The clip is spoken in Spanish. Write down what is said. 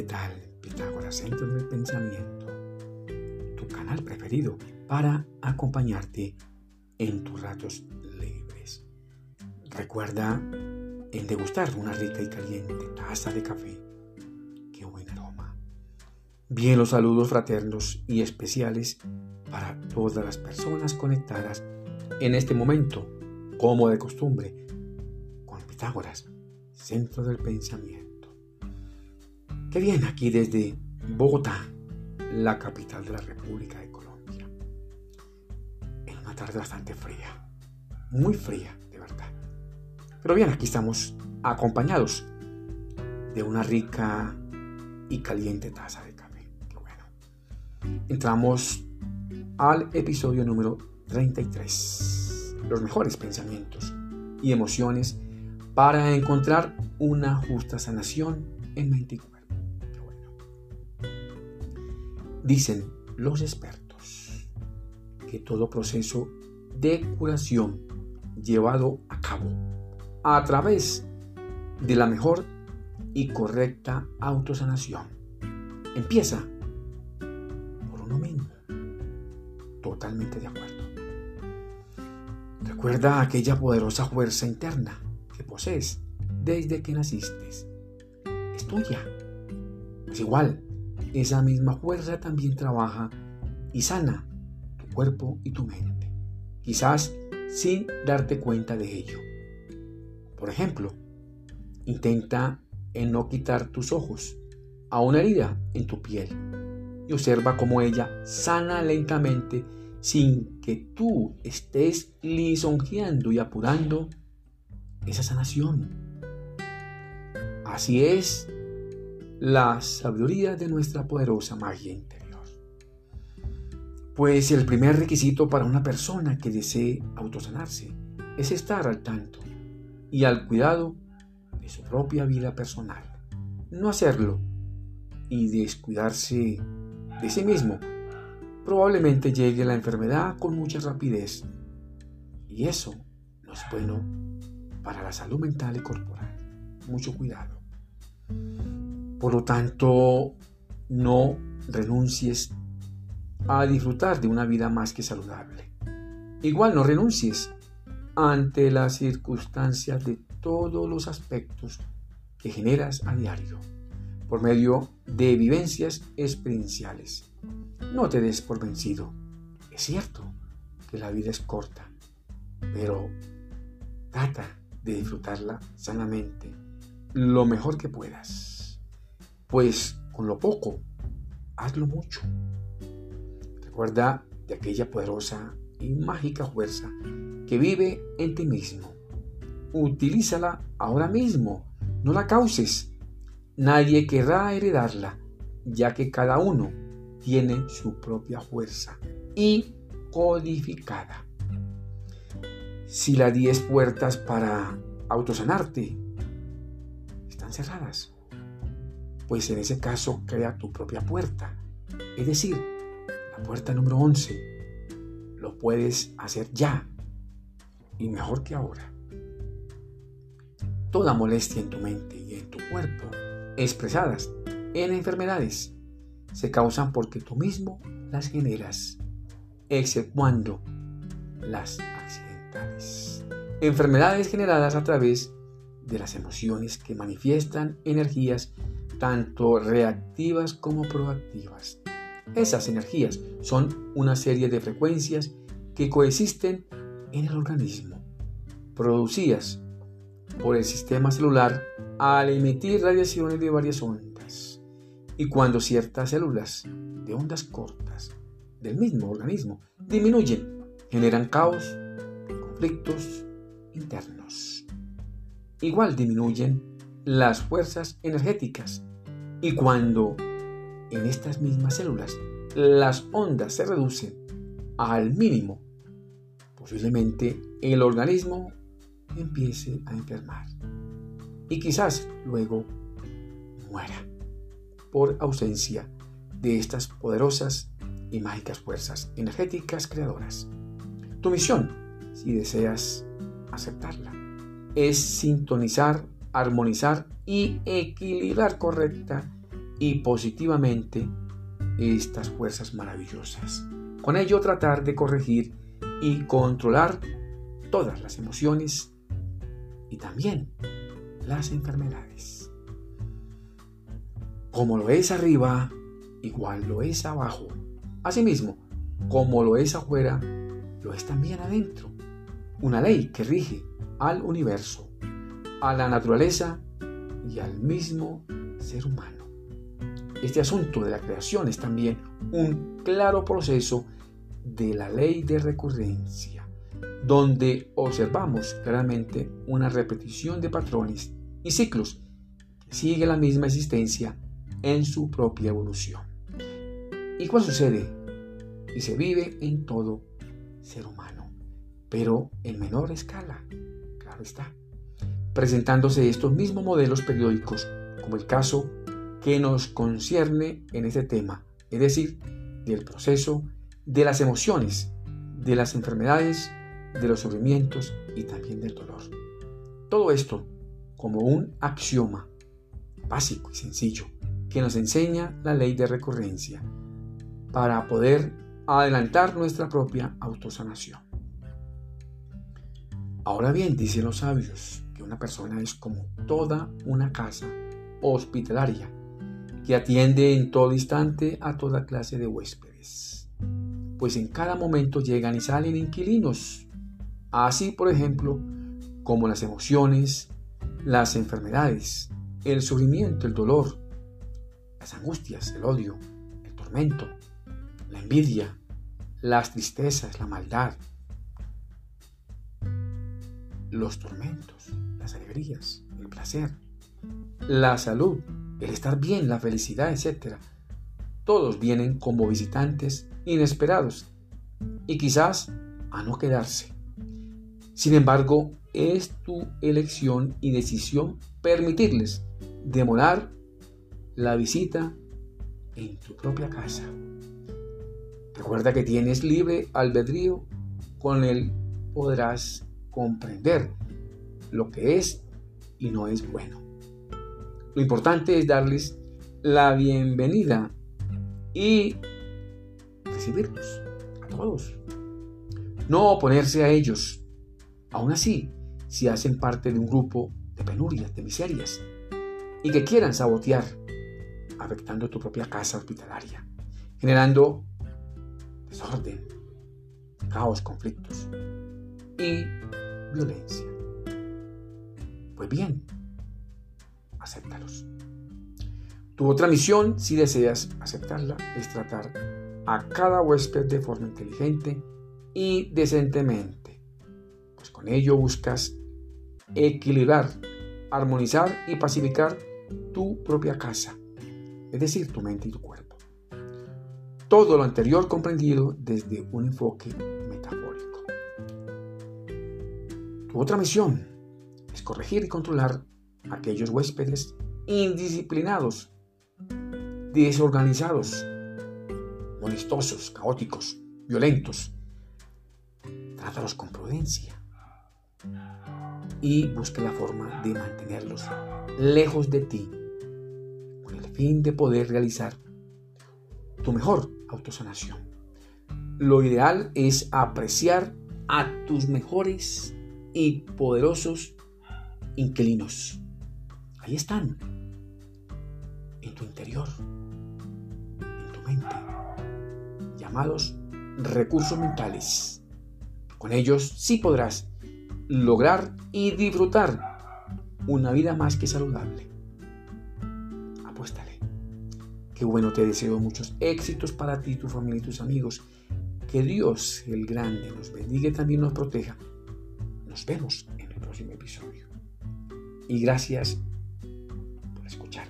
¿qué tal? Pitágoras, Centro del Pensamiento, tu canal preferido para acompañarte en tus ratos libres. Recuerda en degustar una rica y caliente taza de café. Qué buen aroma. Bien los saludos fraternos y especiales para todas las personas conectadas en este momento, como de costumbre, con Pitágoras, Centro del Pensamiento. Qué bien aquí desde Bogotá, la capital de la República de Colombia. En una tarde bastante fría, muy fría, de verdad. Pero bien, aquí estamos acompañados de una rica y caliente taza de café. Bueno. Entramos al episodio número 33. Los mejores pensamientos y emociones para encontrar una justa sanación en 24 Dicen los expertos que todo proceso de curación llevado a cabo a través de la mejor y correcta autosanación empieza por uno mismo. Totalmente de acuerdo. Recuerda aquella poderosa fuerza interna que posees desde que naciste. Es tuya. Es igual esa misma fuerza también trabaja y sana tu cuerpo y tu mente, quizás sin darte cuenta de ello. Por ejemplo, intenta en no quitar tus ojos a una herida en tu piel y observa cómo ella sana lentamente sin que tú estés lisonjeando y apurando esa sanación. Así es la sabiduría de nuestra poderosa magia interior. Pues el primer requisito para una persona que desee autosanarse es estar al tanto y al cuidado de su propia vida personal. No hacerlo y descuidarse de sí mismo, probablemente llegue la enfermedad con mucha rapidez. Y eso no es bueno para la salud mental y corporal. Mucho cuidado. Por lo tanto, no renuncies a disfrutar de una vida más que saludable. Igual no renuncies ante las circunstancias de todos los aspectos que generas a diario por medio de vivencias experienciales. No te des por vencido. Es cierto que la vida es corta, pero trata de disfrutarla sanamente lo mejor que puedas pues con lo poco, hazlo mucho. Recuerda de aquella poderosa y mágica fuerza que vive en ti mismo. Utilízala ahora mismo, no la causes. Nadie querrá heredarla, ya que cada uno tiene su propia fuerza y codificada. Si las 10 puertas para autosanarte están cerradas, pues en ese caso crea tu propia puerta. Es decir, la puerta número 11 lo puedes hacer ya y mejor que ahora. Toda molestia en tu mente y en tu cuerpo, expresadas en enfermedades, se causan porque tú mismo las generas, exceptuando las accidentales. Enfermedades generadas a través de las emociones que manifiestan energías tanto reactivas como proactivas. Esas energías son una serie de frecuencias que coexisten en el organismo, producidas por el sistema celular al emitir radiaciones de varias ondas. Y cuando ciertas células de ondas cortas del mismo organismo disminuyen, generan caos, conflictos internos. Igual disminuyen las fuerzas energéticas y cuando en estas mismas células las ondas se reducen al mínimo, posiblemente el organismo empiece a enfermar y quizás luego muera por ausencia de estas poderosas y mágicas fuerzas energéticas creadoras. Tu misión, si deseas aceptarla, es sintonizar armonizar y equilibrar correcta y positivamente estas fuerzas maravillosas. Con ello tratar de corregir y controlar todas las emociones y también las enfermedades. Como lo es arriba, igual lo es abajo. Asimismo, como lo es afuera, lo es también adentro. Una ley que rige al universo, a la naturaleza y al mismo ser humano. Este asunto de la creación es también un claro proceso de la ley de recurrencia, donde observamos claramente una repetición de patrones y ciclos sigue la misma existencia en su propia evolución. ¿Y cuál sucede? Y se vive en todo ser humano, pero en menor escala, claro está, presentándose estos mismos modelos periódicos, como el caso que nos concierne en este tema, es decir, del proceso de las emociones, de las enfermedades, de los sufrimientos y también del dolor. Todo esto como un axioma básico y sencillo que nos enseña la ley de recurrencia para poder adelantar nuestra propia autosanación. Ahora bien, dicen los sabios una persona es como toda una casa hospitalaria que atiende en todo instante a toda clase de huéspedes, pues en cada momento llegan y salen inquilinos, así por ejemplo como las emociones, las enfermedades, el sufrimiento, el dolor, las angustias, el odio, el tormento, la envidia, las tristezas, la maldad, los tormentos, las alegrías, el placer, la salud, el estar bien, la felicidad, etc. Todos vienen como visitantes inesperados y quizás a no quedarse. Sin embargo, es tu elección y decisión permitirles demorar la visita en tu propia casa. Recuerda que tienes libre albedrío, con él podrás comprender lo que es y no es bueno. Lo importante es darles la bienvenida y recibirlos a todos. No oponerse a ellos. Aún así, si hacen parte de un grupo de penurias, de miserias, y que quieran sabotear, afectando tu propia casa hospitalaria, generando desorden, caos, conflictos y violencia. Pues bien, acéptalos. Tu otra misión, si deseas aceptarla, es tratar a cada huésped de forma inteligente y decentemente, pues con ello buscas equilibrar, armonizar y pacificar tu propia casa, es decir, tu mente y tu cuerpo. Todo lo anterior comprendido desde un enfoque Tu otra misión es corregir y controlar aquellos huéspedes indisciplinados, desorganizados, molestosos, caóticos, violentos. Trátalos con prudencia y busca la forma de mantenerlos lejos de ti con el fin de poder realizar tu mejor autosanación. Lo ideal es apreciar a tus mejores y poderosos inquilinos. Ahí están, en tu interior, en tu mente, llamados recursos mentales. Con ellos sí podrás lograr y disfrutar una vida más que saludable. Apuéstale. Qué bueno, te deseo muchos éxitos para ti, tu familia y tus amigos. Que Dios, el grande, nos bendiga y también nos proteja. Nos vemos en el próximo episodio. Y gracias por escucharme. Bueno.